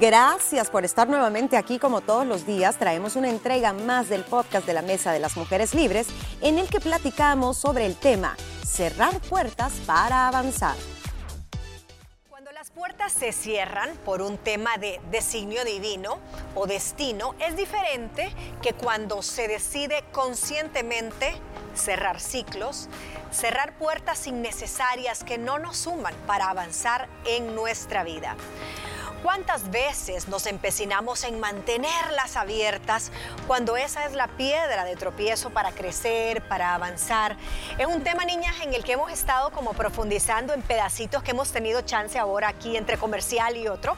Gracias por estar nuevamente aquí como todos los días. Traemos una entrega más del podcast de la Mesa de las Mujeres Libres en el que platicamos sobre el tema cerrar puertas para avanzar. Cuando las puertas se cierran por un tema de designio divino o destino, es diferente que cuando se decide conscientemente cerrar ciclos, cerrar puertas innecesarias que no nos suman para avanzar en nuestra vida. ¿Cuántas veces nos empecinamos en mantenerlas abiertas cuando esa es la piedra de tropiezo para crecer, para avanzar? Es un tema, niñas, en el que hemos estado como profundizando en pedacitos que hemos tenido chance ahora aquí entre comercial y otro.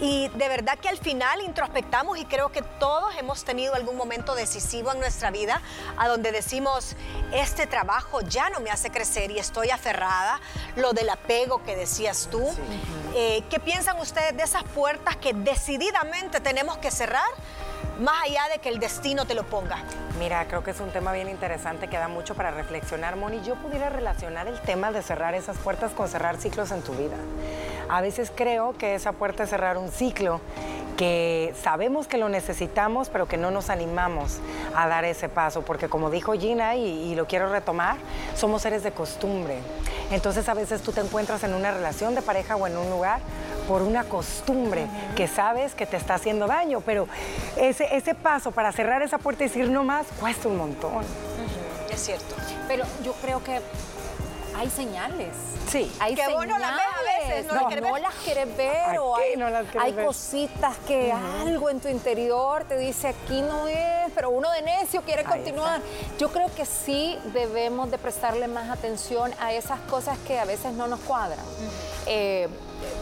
Y de verdad que al final introspectamos y creo que todos hemos tenido algún momento decisivo en nuestra vida a donde decimos, este trabajo ya no me hace crecer y estoy aferrada, lo del apego que decías tú. Eh, ¿Qué piensan ustedes de esas puertas que decididamente tenemos que cerrar? más allá de que el destino te lo ponga. Mira, creo que es un tema bien interesante que da mucho para reflexionar, Moni. Yo pudiera relacionar el tema de cerrar esas puertas con cerrar ciclos en tu vida. A veces creo que esa puerta es cerrar un ciclo que sabemos que lo necesitamos, pero que no nos animamos a dar ese paso, porque como dijo Gina, y, lo quiero retomar, somos seres de costumbre. Entonces a veces tú te encuentras en una relación de pareja o en un lugar por una costumbre que sabes que te está haciendo daño, pero ese, ese paso para cerrar esa puerta y decir no más cuesta un montón. Es cierto. Pero yo creo que hay señales. Sí. Hay que señales. vos no las ves a veces, no, las quieres ver. o hay, hay cositas que algo en tu interior te dice aquí no es, pero uno de necio quiere continuar. Yo creo que sí debemos de prestarle más atención a esas cosas que a veces no nos cuadran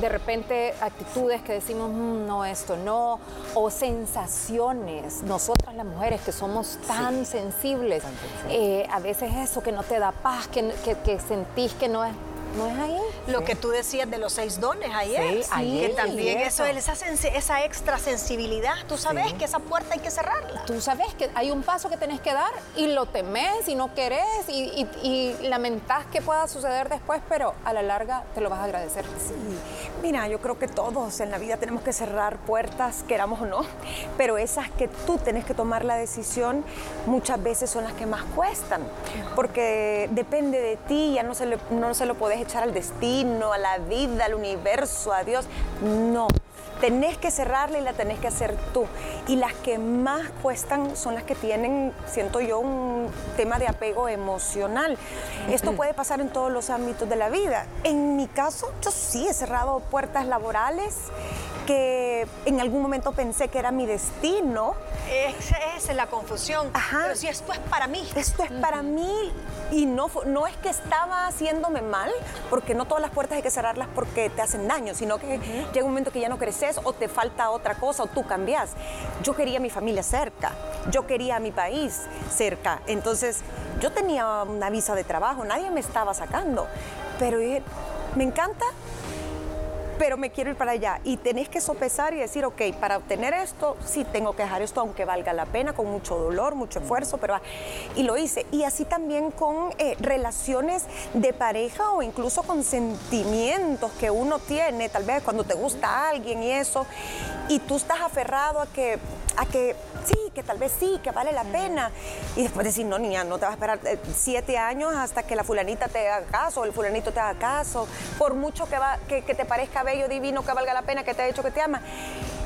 de repente actitudes que decimos, mm, no, esto no, o sensaciones, nosotras las mujeres que somos tan sensibles, eh, a veces eso que no te da paz, que, que sentís que no es ¿No es ahí? Lo que tú decías de los seis dones ayer. Sí, Que también eso, esa, esa extra sensibilidad. Tú sabes que esa puerta hay que cerrarla. Tú sabes que hay un paso que tenés que dar y lo temes y no querés y, y, lamentás que pueda suceder después, pero a la larga te lo vas a agradecer. Sí. Mira, yo creo que todos en la vida tenemos que cerrar puertas, queramos o no, pero esas que tú tenés que tomar la decisión muchas veces son las que más cuestan, porque depende de ti, ya no se, no se lo podés echar al destino, a la vida, al universo, a Dios. No. Tenés que cerrarla y la tenés que hacer tú. Y las que más cuestan son las que tienen, siento yo, un tema de apego emocional. Esto puede pasar en todos los ámbitos de la vida. En mi caso, yo sí he cerrado puertas laborales que en algún momento pensé que era mi destino. Esa es la confusión. Pero si esto es para mí. Esto es para mí y no, no es que estaba haciéndome mal, porque no todas las puertas hay que cerrarlas porque te hacen daño, sino que llega un momento que ya no creces o te falta otra cosa o tú cambias. Yo quería mi familia cerca, yo quería mi país cerca. Entonces yo tenía una visa de trabajo, nadie me estaba sacando, pero dije, me encanta pero me quiero ir para allá. Y tenés que sopesar y decir, ok, para obtener esto, sí tengo que dejar esto, aunque valga la pena, con mucho dolor, mucho esfuerzo, pero... Y lo hice. Y así también con eh, relaciones de pareja o incluso con sentimientos que uno tiene, tal vez cuando te gusta alguien y eso, y tú estás aferrado a que a que sí, que tal vez sí, que vale la pena. Y después decir, no, niña, no te vas a esperar eh, siete años hasta que la fulanita te haga caso, el fulanito te haga caso, por mucho que, va, que, te parezca bello, divino, que valga la pena, que te ha dicho que te ama.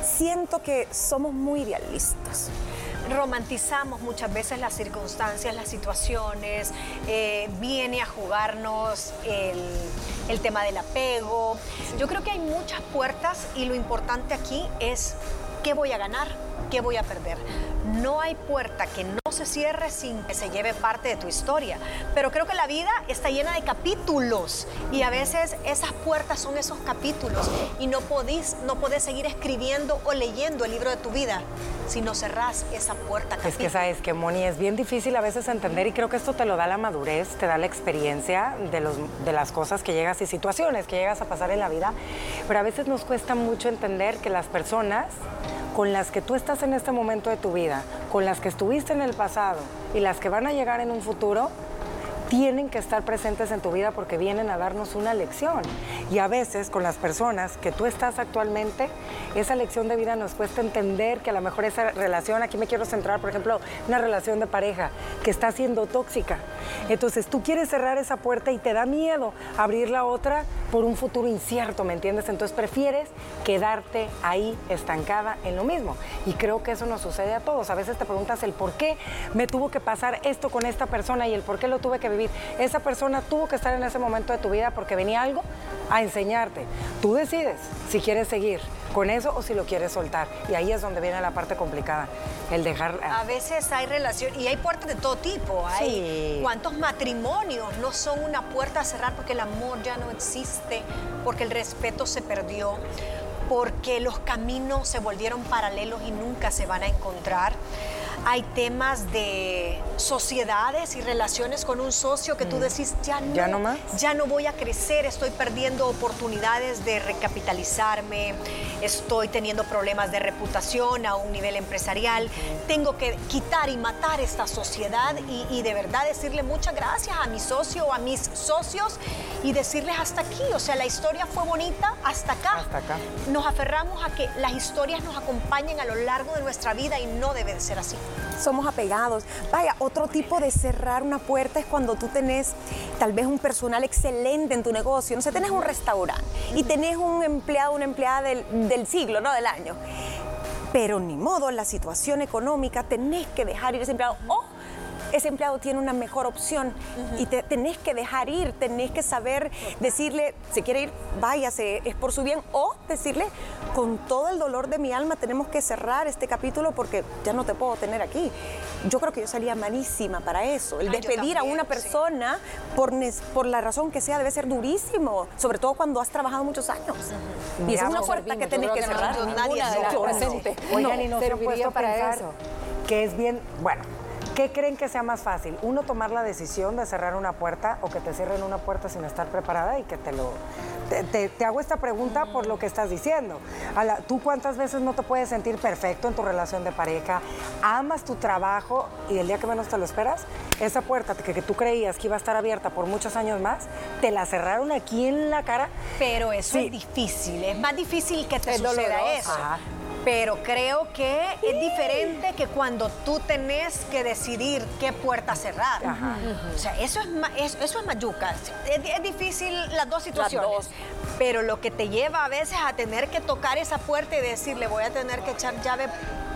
Siento que somos muy idealistas romantizamos muchas veces las circunstancias, las situaciones, eh, viene a jugarnos el, el, tema del apego. Yo creo que hay muchas puertas y lo importante aquí es qué voy a ganar, qué voy a perder. No hay puerta que no se cierre sin que se lleve parte de tu historia. Pero creo que la vida está llena de capítulos y a veces esas puertas son esos capítulos y no podés, no podés seguir escribiendo o leyendo el libro de tu vida si no cerrás esa puerta. Es que sabes que, Moni, es bien difícil a veces entender y creo que esto te lo da la madurez, te da la experiencia de, los, de las cosas que llegas y situaciones que llegas a pasar en la vida. Pero a veces nos cuesta mucho entender que las personas con las que tú estás en este momento de tu vida, con las que estuviste en el pasado y las que van a llegar en un futuro, tienen que estar presentes en tu vida porque vienen a darnos una lección. Y a veces con las personas que tú estás actualmente, esa lección de vida nos cuesta entender que a lo mejor esa relación, aquí me quiero centrar, por ejemplo, una relación de pareja que está siendo tóxica. Entonces tú quieres cerrar esa puerta y te da miedo abrir la otra por un futuro incierto, ¿me entiendes? Entonces prefieres quedarte ahí estancada en lo mismo. Y creo que eso nos sucede a todos. A veces te preguntas el por qué me tuvo que pasar esto con esta persona y el por qué lo tuve que vivir. Esa persona tuvo que estar en ese momento de tu vida porque venía algo a enseñarte. Tú decides si quieres seguir con eso o si lo quieres soltar. Y ahí es donde viene la parte complicada, el dejar... A veces hay relación y hay puertas de todo tipo. Hay cuántos matrimonios no son una puerta a cerrar porque el amor ya no existe, porque el respeto se perdió, porque los caminos se volvieron paralelos y nunca se van a encontrar hay temas de sociedades y relaciones con un socio que tú mm. decís, ya no, ¿Ya no, más? ya no voy a crecer, estoy perdiendo oportunidades de recapitalizarme, estoy teniendo problemas de reputación a un nivel empresarial, tengo que quitar y matar esta sociedad y, de verdad decirle muchas gracias a mi socio o a mis socios y decirles hasta aquí, o sea, la historia fue bonita hasta acá. Hasta acá. Nos aferramos a que las historias nos acompañen a lo largo de nuestra vida y no debe de ser así somos apegados. Vaya, otro tipo de cerrar una puerta es cuando tú tenés tal vez un personal excelente en tu negocio. No sé, tenés un restaurante y tenés un empleado, una empleada del, del siglo, no del año. Pero ni modo, la situación económica, tenés que dejar ir ese empleado. Ese empleado tiene una mejor opción y te tenés que dejar ir, tenés que saber decirle, si quiere ir, váyase, es por su bien, o decirle, con todo el dolor de mi alma tenemos que cerrar este capítulo porque ya no te puedo tener aquí. Yo creo que yo salía malísima para eso. El despedir a una persona por, por la razón que sea debe ser durísimo, sobre todo cuando has trabajado muchos años. Y es una puerta que tenés que cerrar. Nadie de Oigan, y no se para eso. Que es bien, bueno, ¿Qué creen que sea más fácil? ¿Uno tomar la decisión de cerrar una puerta o que te cierren una puerta sin estar preparada y que te lo... Te, hago esta pregunta por lo que estás diciendo. ¿Tú cuántas veces no te puedes sentir perfecto en tu relación de pareja? ¿Amas tu trabajo y el día que menos te lo esperas? Esa puerta que, que tú creías que iba a estar abierta por muchos años más, te la cerraron aquí en la cara. Pero eso es difícil, es más difícil que te suceda eso. Pero creo que es diferente que cuando tú tenés que decidir qué puerta cerrar. O sea, eso es, eso es mayuca. Es, difícil las dos situaciones. Pero lo que te lleva a veces a tener que tocar esa puerta y decirle voy a tener que echar llave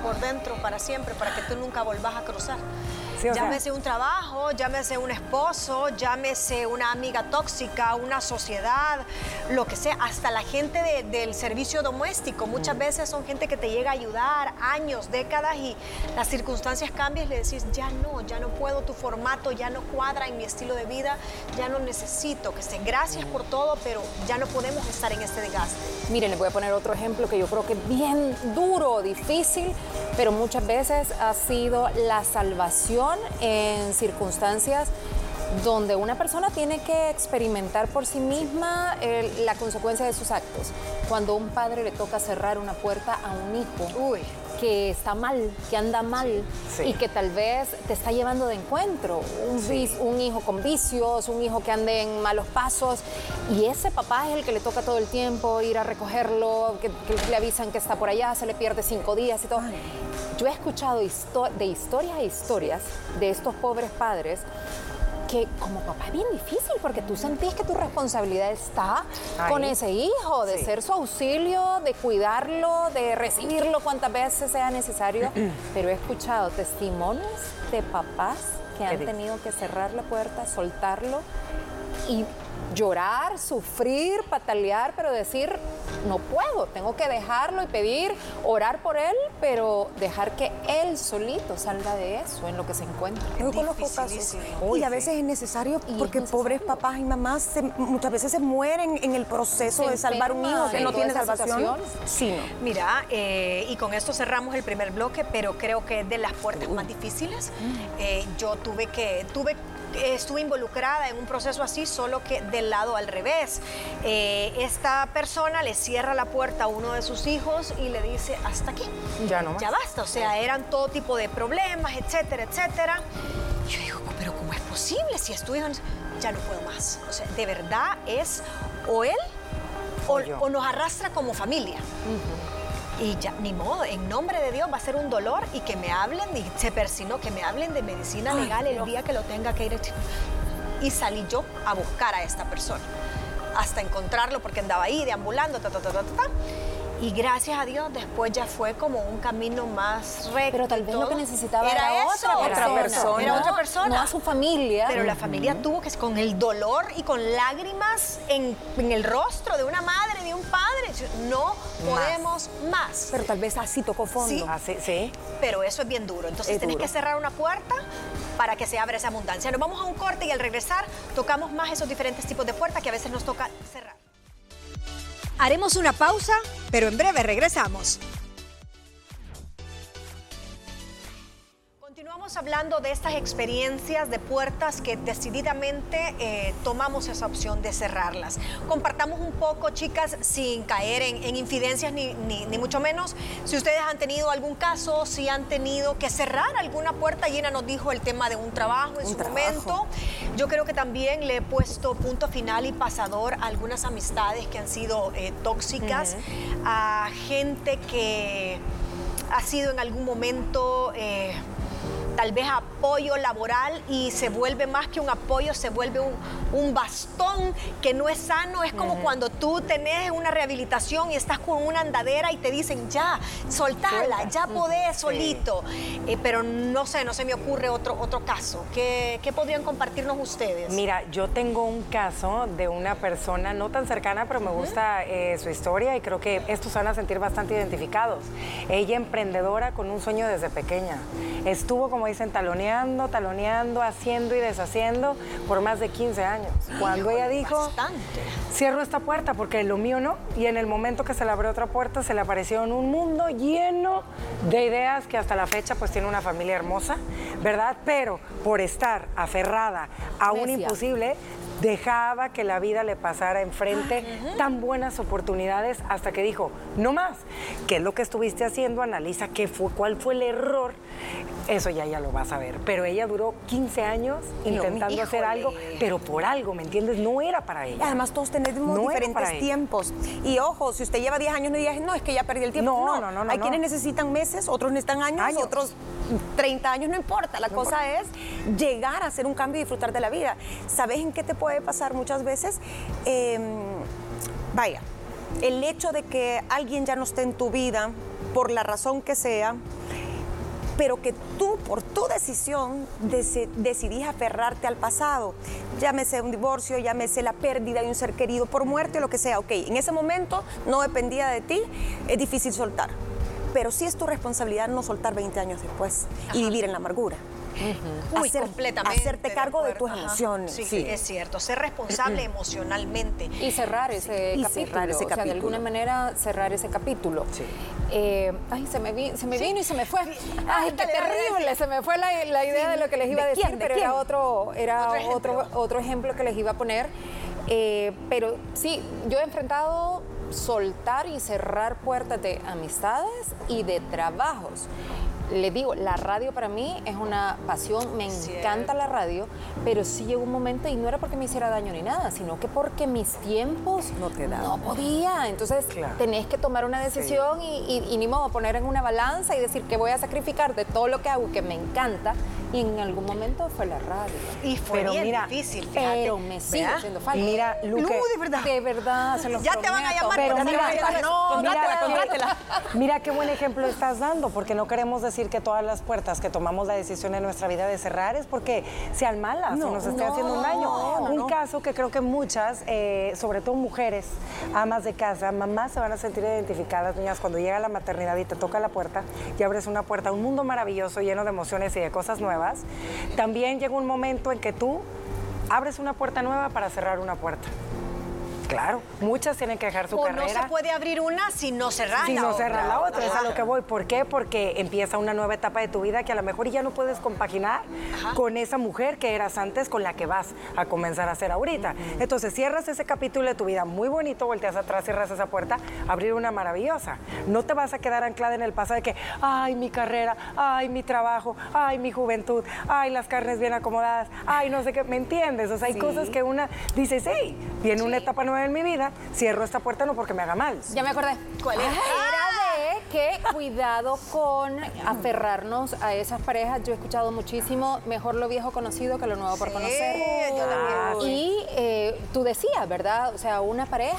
por dentro para siempre, para que tú nunca volvás a cruzar llámese un trabajo, llámese un esposo, llámese una amiga tóxica, una sociedad, lo que sea, hasta la gente del servicio doméstico. Muchas mm. veces son gente que te llega a ayudar años, décadas y las circunstancias cambian y le decís, ya no, ya no puedo, tu formato ya no cuadra en mi estilo de vida, ya no necesito, que esté gracias por todo, pero ya no podemos estar en este desgaste. Miren, les voy a poner otro ejemplo que yo creo que es bien duro, difícil, pero muchas veces ha sido la salvación en circunstancias donde una persona tiene que experimentar por sí misma la consecuencia de sus actos. Cuando un padre le toca cerrar una puerta a un hijo que está mal, que anda mal y que tal vez te está llevando de encuentro, un, hijo con vicios, un hijo que ande en malos pasos. Y ese papá es el que le toca todo el tiempo ir a recogerlo, que, le avisan que está por allá, se le pierde cinco días y todo. Yo he escuchado de historias a historias de estos pobres padres que como papá es bien difícil porque tú sentís que tu responsabilidad está con ese hijo, de ser su auxilio, de cuidarlo, de recibirlo cuantas veces sea necesario. Pero he escuchado testimonios de papás que han tenido que cerrar la puerta, soltarlo y llorar, sufrir, patalear, pero decir, no puedo, tengo que dejarlo y pedir, orar por él, pero dejar que él solito salga de eso en lo que se encuentra. Yo conozco casos. y a veces es necesario porque pobres papás y mamás muchas veces se mueren en el proceso de salvar un hijo que no tiene salvación. Sí, Mira, eh, y con esto cerramos el primer bloque, pero creo que es de las puertas más difíciles. Eh, yo tuve que, tuve estuve involucrada en un proceso así, solo que del lado al revés. Eh, esta persona le cierra la puerta a uno de sus hijos y le dice, hasta aquí. Ya no Ya basta. O sea, eran todo tipo de problemas, etcétera, etcétera. Yo digo, pero ¿cómo es posible si estuve ya no puedo más? O sea, de verdad es o él o, nos arrastra como familia. Y ya, ni modo, en nombre de Dios va a ser un dolor y que me hablen, y se persinó, que me hablen de medicina legal el día que lo tenga que ir. Y salí yo a buscar a esta persona, hasta encontrarlo porque andaba ahí deambulando, ta, ta, ta, ta, ta. Y gracias a Dios después ya fue como un camino más recto. Pero tal vez lo que necesitaba era, otra, persona. Era otra persona. No a su familia. Pero la familia tuvo que, con el dolor y con lágrimas en, el rostro de una madre, de un padre, no podemos más. Pero tal vez así tocó fondo. Sí, así, sí. Pero eso es bien duro. Entonces tenés que cerrar una puerta para que se abra esa abundancia. Nos vamos a un corte y al regresar tocamos más esos diferentes tipos de puertas que a veces nos toca cerrar. Haremos una pausa, pero en breve regresamos. Continuamos hablando de estas experiencias de puertas que decididamente eh, tomamos esa opción de cerrarlas. Compartamos un poco, chicas, sin caer en, infidencias ni, mucho menos. Si ustedes han tenido algún caso, si han tenido que cerrar alguna puerta, Llena nos dijo el tema de un trabajo en su momento. Yo creo que también le he puesto punto final y pasador a algunas amistades que han sido eh, tóxicas, a gente que ha sido en algún momento... Eh, tal vez apoyo laboral y se vuelve más que un apoyo, se vuelve un, bastón que no es sano. Es como cuando tú tenés una rehabilitación y estás con una andadera y te dicen, ya, soltala, ya podés solito. Eh, pero no sé, no se me ocurre otro, otro caso. ¿Qué, podrían compartirnos ustedes? Mira, yo tengo un caso de una persona no tan cercana, pero me gusta eh, su historia y creo que estos van a sentir bastante identificados. Ella emprendedora con un sueño desde pequeña. Estuvo como dicen, taloneando, taloneando, haciendo y deshaciendo por más de 15 años. Cuando ella dijo, cierro esta puerta porque lo mío no, y en el momento que se le abrió otra puerta se le apareció en un mundo lleno de ideas que hasta la fecha pues tiene una familia hermosa, ¿verdad? Pero por estar aferrada a un imposible, dejaba que la vida le pasara enfrente tan buenas oportunidades hasta que dijo, no más, ¿qué es lo que estuviste haciendo? Analiza qué fue, cuál fue el error. Eso ya ya lo vas a ver. Pero ella duró 15 años intentando hacer algo, pero por algo, ¿me entiendes? No era para ella. Además, todos tenemos diferentes tiempos. Y ojo, si usted lleva 10 años, no digas, no, es que ya perdí el tiempo. No, no, no. no Hay quienes necesitan meses, otros necesitan años, otros 30 años, no importa. La cosa es llegar a hacer un cambio y disfrutar de la vida. ¿Sabes en qué te puede pasar muchas veces? Em, vaya, el hecho de que alguien ya no esté en tu vida, por la razón que sea, pero que tú, por tu decisión, decidís aferrarte al pasado. Llámese un divorcio, llámese la pérdida de un ser querido, por muerte o lo que sea. Ok, en ese momento no dependía de ti, es difícil soltar. Pero sí es tu responsabilidad no soltar 20 años después y vivir en la amargura. Uy, completamente. Hacerte cargo de, tus emociones. Sí, es cierto. Ser responsable emocionalmente. Y cerrar ese capítulo. ese o sea, de alguna manera cerrar ese capítulo. Eh, ay, se me, se me vino y se me fue. Ay, qué terrible. Se me fue la, idea de lo que les iba a decir, pero era otro, era otro, otro, ejemplo que les iba a poner. Eh, pero sí, yo he enfrentado soltar y cerrar puertas de amistades y de trabajos le digo, la radio para mí es una pasión, me encanta la radio, pero sí llegó un momento y no era porque me hiciera daño ni nada, sino que porque mis tiempos no te daban. No podía. Entonces tenés que tomar una decisión y, ni modo poner en una balanza y decir que voy a sacrificar de todo lo que hago que me encanta y en algún momento fue la radio. Y fue pero mira, difícil, fíjate. Pero me sigue haciendo falta. Mira, Luque, de verdad. De verdad, se los Ya te van a llamar. Pero mira, no, mira, mira qué buen ejemplo estás dando, porque no queremos decir que todas las puertas que tomamos la decisión en nuestra vida de cerrar es porque sean malas o nos esté haciendo un daño. un caso que creo que muchas, eh, sobre todo mujeres, amas de casa, mamás se van a sentir identificadas, niñas, cuando llega la maternidad y te toca la puerta y abres una puerta a un mundo maravilloso, lleno de emociones y de cosas nuevas también llega un momento en que tú abres una puerta nueva para cerrar una puerta. Claro, muchas tienen que dejar su carrera. No se puede abrir una si no cerrar si no cerrar la otra, es a lo que voy. ¿Por qué? Porque empieza una nueva etapa de tu vida que a lo mejor ya no puedes compaginar con esa mujer que eras antes, con la que vas a comenzar a ser ahorita. Entonces cierras ese capítulo de tu vida muy bonito, volteas atrás, cierras esa puerta, abrir una maravillosa. No te vas a quedar anclada en el pasado de que, ay, mi carrera, ay, mi trabajo, ay, mi juventud, ay, las carnes bien acomodadas, ay, no sé qué, ¿me entiendes? O sea, hay cosas que una dice, hey, viene una etapa nueva nueva en mi vida, cierro esta puerta no porque me haga mal. Ya me acordé. ¿Cuál era? Era de que cuidado con aferrarnos a esas parejas. Yo he escuchado muchísimo, mejor lo viejo conocido que lo nuevo por Sí, conocer. yo también. Y eh, tú decías, ¿verdad? O sea, una pareja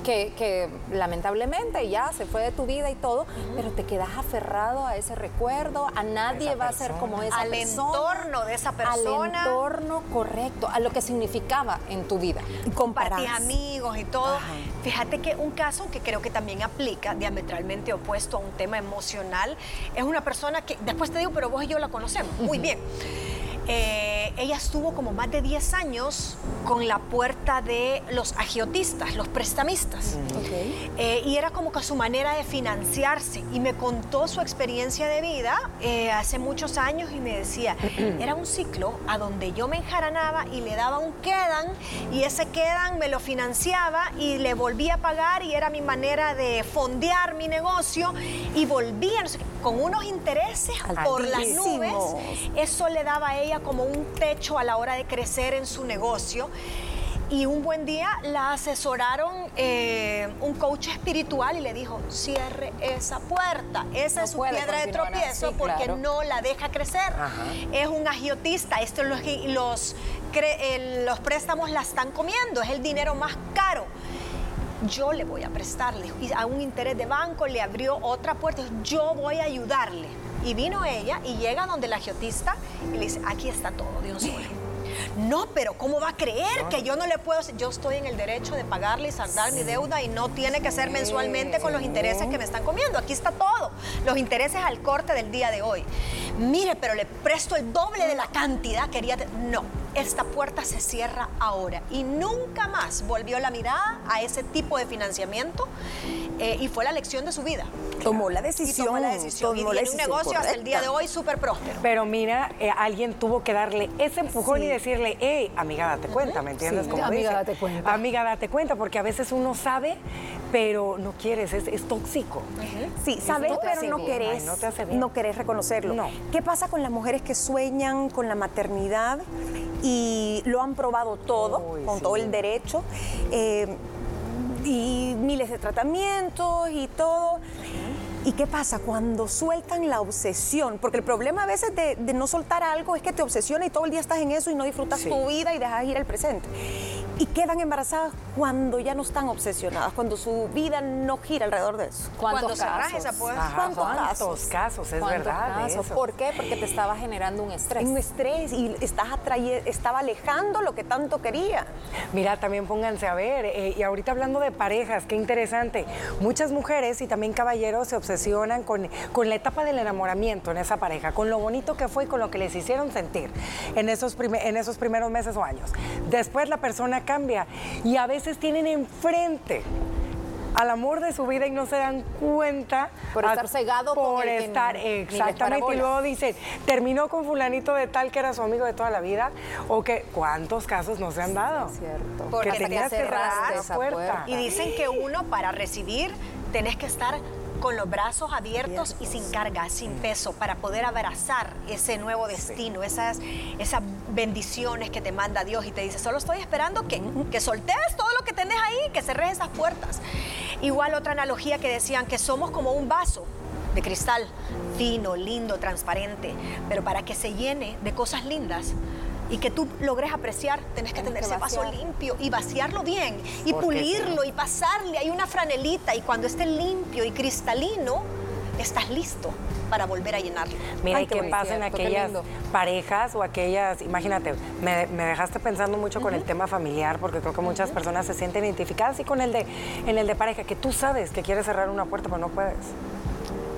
que, que lamentablemente ya se fue de tu vida y todo, pero te quedas aferrado a ese recuerdo, a nadie va a ser como esa Al persona. entorno de esa persona. Al entorno correcto, a lo que significaba en tu vida. compartís amigos y todo. Fíjate que un caso que creo que también aplica diametralmente opuesto a un tema emocional es una persona que, después te digo, pero vos y yo la conocemos muy bien. Eh, ella estuvo como más de 10 años con la puerta de los agiotistas, los prestamistas. Eh, y era como que su manera de financiarse. Y me contó su experiencia de vida eh, hace muchos años y me decía, era un ciclo a donde yo me enjaranaba y le daba un quedan y ese quedan me lo financiaba y le volvía a pagar y era mi manera de fondear mi negocio y volvía no sé qué, con unos intereses por las nubes. Eso le daba a ella como un techo a la hora de crecer en su negocio. Y un buen día la asesoraron eh, un coach espiritual y le dijo, cierre esa puerta. Esa No es su piedra de tropiezo así, porque claro. no la deja crecer. Es un agiotista. Esto los, los, eh, los préstamos la están comiendo. Es el dinero más caro yo le voy a prestarle. Y a un interés de banco le abrió otra puerta. Yo voy a ayudarle. Y vino ella y llega donde el agiotista y le dice, aquí está todo de un solo. No, pero ¿cómo va a creer que yo no le puedo? hacer? Yo estoy en el derecho de pagarle y saldar mi deuda y no tiene que ser mensualmente con los intereses que me están comiendo. Aquí está todo. Los intereses al corte del día de hoy. Mire, pero le presto el doble de la cantidad. Quería. te- No, esta puerta se cierra ahora. Y nunca más volvió la mirada a ese tipo de financiamiento eh, y fue la lección de su vida. Tomó la Y decisión. tomó la decisión. Y tomó tiene un negocio hasta el día de hoy súper próspero. Pero mira, eh, alguien tuvo que darle ese empujón y decirle, hey, amiga, date cuenta, ¿me entiendes? Sí. Como Amiga, dice. date cuenta. Amiga, date cuenta, porque a veces uno sabe, pero no quieres, es, es tóxico. Sí, sabes, pero no querés, Ay, no te hace bien. no querés reconocerlo. No. ¿Qué pasa con las mujeres que sueñan con la maternidad y lo han probado todo, Uy, con sí. todo el derecho? eh, y miles de tratamientos y todo. ¿Y qué pasa cuando sueltan la obsesión? Porque el problema a veces de, de no soltar algo es que te obsesiona y todo el día estás en eso y no disfrutas Sí. tu vida y dejas ir el presente. Y quedan embarazadas cuando ya no están obsesionadas, cuando su vida no gira alrededor de eso. ¿Cuántos casos? esa. Ajá, ¿Cuántos ¿Cuántos casos? Es ¿Cuántos verdad. casos? eso. ¿Por qué? Porque te estaba generando un estrés. un estrés y estás estaba alejando lo que tanto quería. Mira, también pónganse a ver, eh, y ahorita hablando de parejas, qué interesante. Muchas mujeres y también caballeros se obsesionan con, con la etapa del enamoramiento en esa pareja, con lo bonito que fue y con lo que les hicieron sentir en esos, en esos primeros meses o años. Después la persona cambia y a veces tienen enfrente al amor de su vida y no se dan cuenta Por estar cegado por que estar exactamente y luego dicen terminó con fulanito de tal que era su amigo de toda la vida o que cuántos casos no se han dado es cierto. Porque que te tenías que esa puerta. puerta. Y dicen que uno para recibir tenés que estar con los brazos abiertos y sin carga, sin peso, para poder abrazar ese nuevo destino, esas, esas bendiciones que te manda Dios y te dice, solo estoy esperando que, que soltes todo lo que tenés ahí, que cerres esas puertas. Igual otra analogía que decían que somos como un vaso de cristal, fino, lindo, transparente, pero para que se llene de cosas lindas y que tú logres apreciar, tenés que Tienes tener que ese vaso limpio y vaciarlo bien y Porque pulirlo y pasarle. Hay una franelita y cuando esté limpio y cristalino, estás listo para volver a llenarlo. Mira, Ay, ¿y qué pasa en aquellas parejas o aquellas, imagínate, me, me dejaste pensando mucho con el tema familiar, porque creo que muchas personas se sienten identificadas y con el de, en el de pareja, que tú sabes que quieres cerrar una puerta, pero no puedes.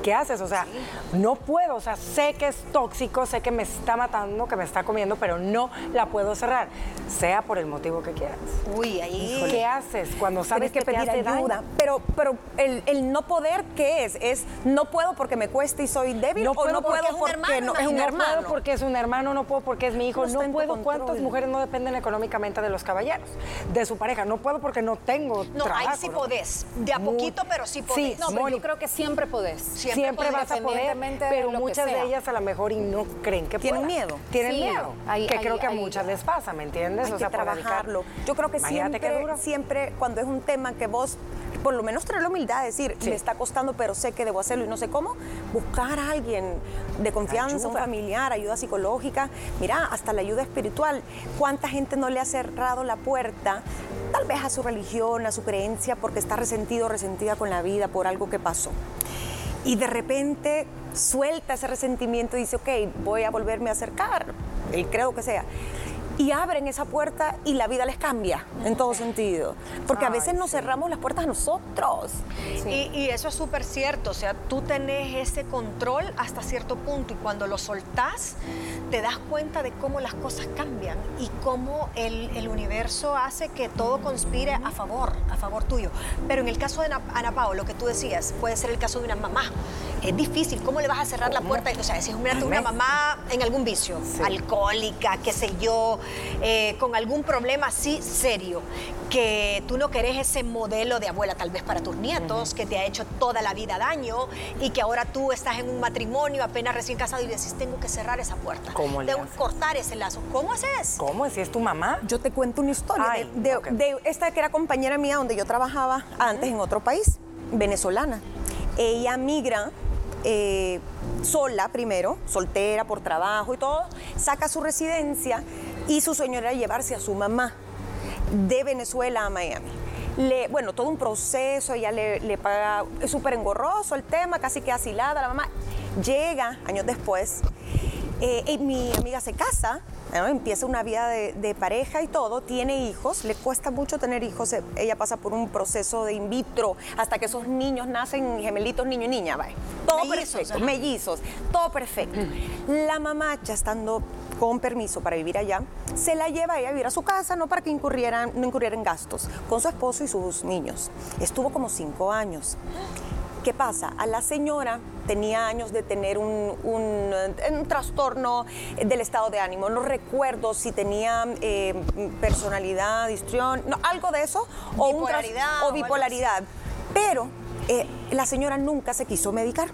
¿Qué haces? O sea, no puedo, o sea, sé que es tóxico, sé que me está matando, que me está comiendo, pero no la puedo cerrar, sea por el motivo que quieras. Uy, ahí. ¿Qué haces cuando sabes Tienes que que, te pedir hace ayuda. daño? Pero, pero el, el no poder, ¿qué es? ¿Es no puedo porque me cuesta y soy débil? ¿O no porque puedo es un porque hermano, no, es un no hermano? puedo porque es un hermano, no puedo porque es mi hijo, No no puedo. ¿Cuántas mujeres no dependen económicamente de los caballeros? De su pareja. No puedo porque no tengo No, trabajo. ahí sí ¿no? podés. De a poquito, pero sí podés. Sí, No, pero yo creo que siempre podés. Siempre siempre, vas a poder, pero muchas de ellas a lo mejor y no creen que tienen miedo. Tienen miedo, que creo que a muchas les pasa, ¿me entiendes? Hay o sea, que trabajarlo. Yo creo que siempre, siempre cuando es un tema que vos por lo menos tener la humildad de decir, me está costando, pero sé que debo hacerlo y no sé cómo, buscar a alguien de confianza, un familiar, ayuda psicológica, mira, hasta la ayuda espiritual. ¿Cuánta gente no le ha cerrado la puerta, tal vez a su religión, a su creencia, porque está resentido o resentida con la vida por algo que pasó? Y de repente suelta ese resentimiento y dice, ok, voy a volverme a acercar, el creo que sea y abren esa puerta y la vida les cambia en todo sentido. Porque a veces nos cerramos las puertas a nosotros. Y, eso es súper cierto, o sea, tú tenés ese control hasta cierto punto y cuando lo soltás te das cuenta de cómo las cosas cambian y cómo el, el universo hace que todo conspire a favor, a favor tuyo. Pero en el caso de Ana, Ana Pao, lo que tú decías, puede ser el caso de una mamá. Es difícil, ¿cómo le vas a cerrar la puerta? O sea, si es una mamá en algún vicio, alcohólica, qué sé yo, eh, con algún problema así serio, que tú no querés ese modelo de abuela tal vez para tus nietos, que te ha hecho toda la vida daño y que ahora tú estás en un matrimonio apenas recién casado y decís, tengo que cerrar esa puerta, ¿Cómo tengo que cortar ese lazo. ¿Cómo haces? ¿Cómo? ¿Si es tu mamá? Yo te cuento una historia de, esta que era compañera mía donde yo trabajaba antes en otro país, venezolana. Ella migra eh, sola primero, soltera por trabajo y todo, saca su residencia y su sueño era llevarse a su mamá de Venezuela a Miami. Le, bueno, todo un proceso, ella le, le paga, es súper engorroso el tema, casi que asilada la mamá. Llega años después, eh, y mi amiga se casa, empieza una vida de, pareja y todo, tiene hijos, le cuesta mucho tener hijos, eh, ella pasa por un proceso de in vitro hasta que esos niños nacen gemelitos, niño y niña, todo perfecto, mellizos, todo perfecto. La mamá ya estando con permiso para vivir allá, se la lleva a ella a vivir a su casa, no para que incurrieran, no incurrieran gastos, con su esposo y sus niños. Estuvo como cinco años. ¿Qué pasa? A la señora tenía años de tener un, un, trastorno del estado de ánimo. No recuerdo si tenía eh, personalidad, histrión, no, algo de eso, o, bipolaridad, o bipolaridad. Pero eh, la señora nunca se quiso medicar.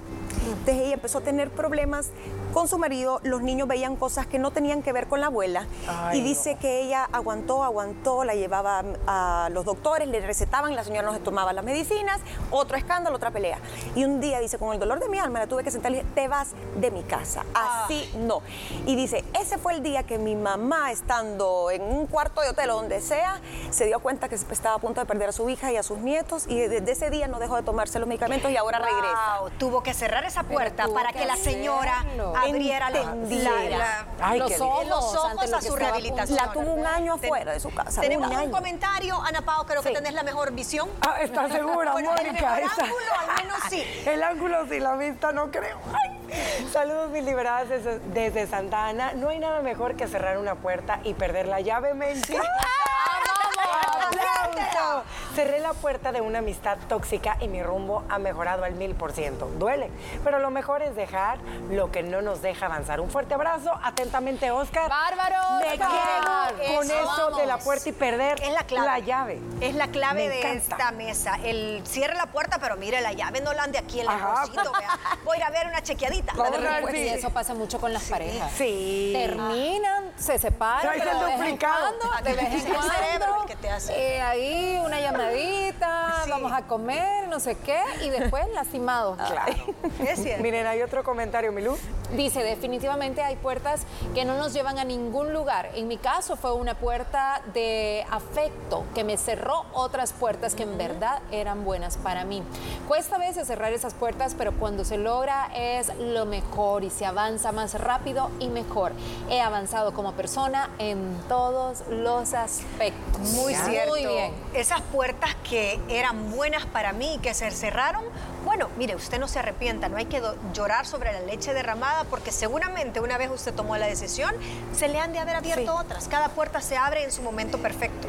Entonces ella empezó a tener problemas con su marido, los niños veían cosas que no tenían que ver con la abuela y dice que ella aguantó, aguantó, la llevaba a los doctores, le recetaban, la señora no se tomaba las medicinas, otro escándalo, otra pelea. Y un día dice, con el dolor de mi alma la tuve que sentar y dije, te vas de mi casa, así no. Y dice, ese fue el día que mi mamá, estando en un cuarto de hotel o donde sea, se dio cuenta que estaba a punto de perder a su hija y a sus nietos y desde ese día no dejó de tomarse los medicamentos y ahora regresa. Tuvo que cerrar esa puerta para que, la señora abriera la, los, ojos, a su rehabilitación. La tuvo un año afuera de su casa. Tenemos un, comentario, Ana Pao, creo que tenés la mejor visión. Ah, ¿estás segura, Mónica? El ángulo, al menos sí. El ángulo sí, la vista no creo. Saludos, mis liberadas desde, desde Santa Ana. No hay nada mejor que cerrar una puerta y perder la llave, mentira. Cerré la puerta de una amistad tóxica y mi rumbo ha mejorado al mil por ciento. Duele, pero lo mejor es dejar lo que no nos deja avanzar. Un fuerte abrazo. Atentamente, Oscar. ¡Bárbaro! Me quedo con eso, de la puerta y perder es la, clave. la llave. Es la clave de esta mesa. El cierre la puerta, pero mire, la llave no la ande aquí el bolsito. Voy a ir a ver una chequeadita. Y eso pasa mucho con las parejas. Sí. Terminan, se separan, pero de vez en cuando, de vez en cuando, que te hace. Eh, ahí una vamos a comer, no sé qué, y después lastimados. Claro. Es cierto. Miren, hay otro comentario, Milú. Dice, definitivamente hay puertas que no nos llevan a ningún lugar. En mi caso fue una puerta de afecto que me cerró otras puertas que en verdad eran buenas para mí. Cuesta a veces cerrar esas puertas, pero cuando se logra es lo mejor y se avanza más rápido y mejor. He avanzado como persona en todos los aspectos. Muy cierto. Muy bien. Esas puertas que eran buenas para mí y que se cerraron, bueno, mire, usted no se arrepienta, no hay que llorar sobre la leche derramada porque seguramente una vez usted tomó la decisión, se le han de haber abierto otras. Cada puerta se abre en su momento perfecto.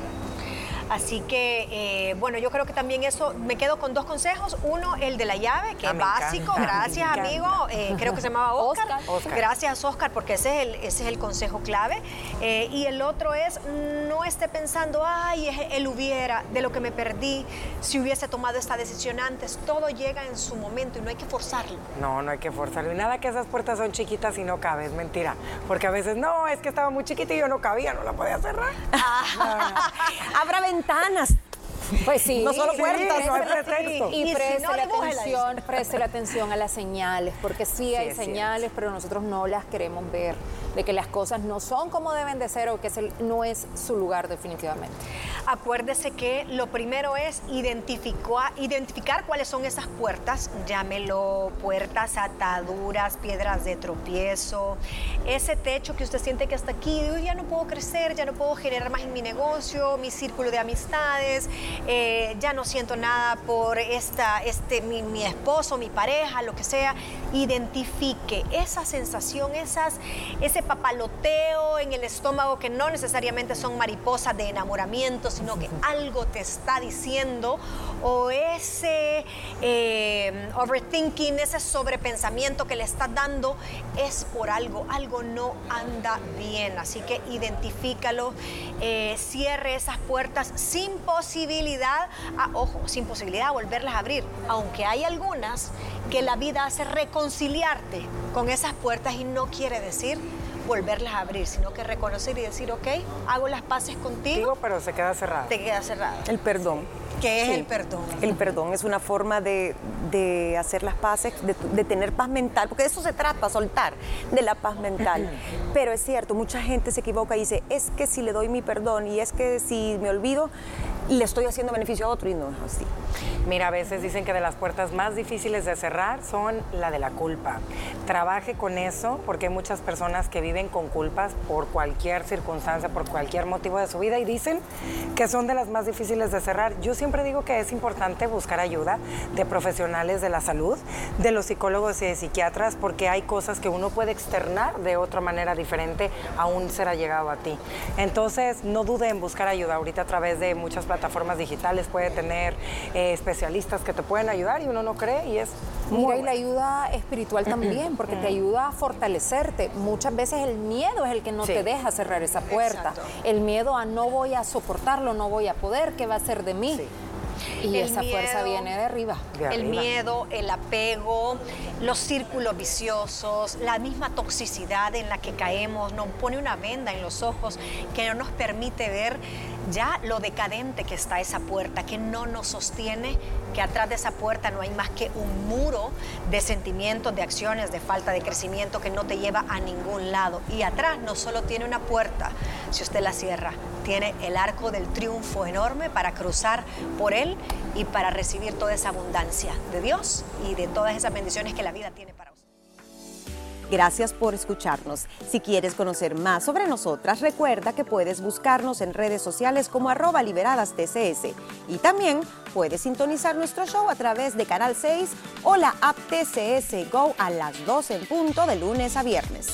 Así que, eh, bueno, yo creo que también eso, me quedo con dos consejos. Uno, el de la llave, que ah, es básico. Gracias, amigo. Eh, creo que se llamaba Oscar. Gracias, Oscar, porque ese es el, ese es el consejo clave. Eh, y el otro es, no esté pensando, ay, él hubiera, de lo que me perdí, si hubiese tomado esta decisión antes. Todo llega en su momento y no hay que forzarlo. No, no hay que forzarlo. Y nada que esas puertas son chiquitas y no cabe, es mentira. Porque a veces, no, es que estaba muy chiquita y yo no cabía, no la podía cerrar. Ah. Abra ventanas. Pues sí. No solo puertas, no hay pretexto. Y, preste la atención, preste la atención a las señales, porque sí hay señales, pero nosotros no las queremos ver, de que las cosas no son como deben de ser o que no es su lugar definitivamente. Acuérdese que lo primero es identificar cuáles son esas puertas, llámelo puertas, ataduras, piedras de tropiezo, ese techo que usted siente que hasta aquí, ya no puedo crecer, ya no puedo generar más en mi negocio, mi círculo de amistades, eh, ya no siento nada por esta, este, mi, esposo, mi pareja, lo que sea, identifique esa sensación, esas, ese papaloteo en el estómago que no necesariamente son mariposas de enamoramiento, sino que algo te está diciendo, o ese eh, overthinking, ese sobrepensamiento que le estás dando, es por algo, algo no anda bien. Así que identifícalo, eh, cierre esas puertas sin posibilidad, a, ojo, sin posibilidad de volverlas a abrir, aunque hay algunas que la vida hace reconciliarte con esas puertas y no quiere decir volverlas a abrir, sino que reconocer y decir, ok, hago las paces contigo. pero se queda cerrada. Te queda cerrada. El perdón. ¿Qué es el perdón? El perdón es una forma de, hacer las paces, de, tener paz mental, porque de eso se trata, soltar, de la paz mental. Pero es cierto, mucha gente se equivoca y dice, es que si le doy mi perdón y es que si me olvido, le estoy haciendo beneficio a otro y no es así. Mira, a veces dicen que de las puertas más difíciles de cerrar son la de la culpa. Trabaje con eso porque hay muchas personas que viven con culpas por cualquier circunstancia, por cualquier motivo de su vida y dicen que son de las más difíciles de cerrar. Yo siempre digo que es importante buscar ayuda de profesionales de la salud, de los psicólogos y de psiquiatras, porque hay cosas que uno puede externar de otra manera diferente aún será llegado a ti. Entonces, no dude en buscar ayuda. Ahorita a través de muchas plataformas digitales puede tener eh, especialistas que te pueden ayudar y uno no cree y es Mira, y la ayuda espiritual también, porque te ayuda a fortalecerte. Muchas veces el miedo es el que no te deja cerrar esa puerta. El miedo a no voy a soportarlo, no voy a poder, ¿qué va a ser de mí? Y esa fuerza viene de arriba. el miedo, el apego, los círculos viciosos, la misma toxicidad en la que caemos, nos pone una venda en los ojos que no nos permite ver ya lo decadente que está esa puerta, que no nos sostiene, que atrás de esa puerta no hay más que un muro de sentimientos, de acciones, de falta de crecimiento que no te lleva a ningún lado. Y atrás no solo tiene una puerta, si usted la cierra, tiene el arco del triunfo enorme para cruzar por él y para recibir toda esa abundancia de Dios y de todas esas bendiciones que la vida tiene para usted. Gracias por escucharnos. Si quieres conocer más sobre nosotras, recuerda que puedes buscarnos en redes sociales como arroba liberadas TCS y también puedes sintonizar nuestro show a través de Canal 6 o la app TCS Go a las 12 en punto de lunes a viernes.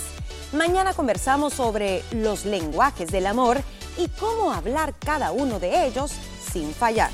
Mañana conversamos sobre los lenguajes del amor y cómo hablar cada uno de ellos sin fallar.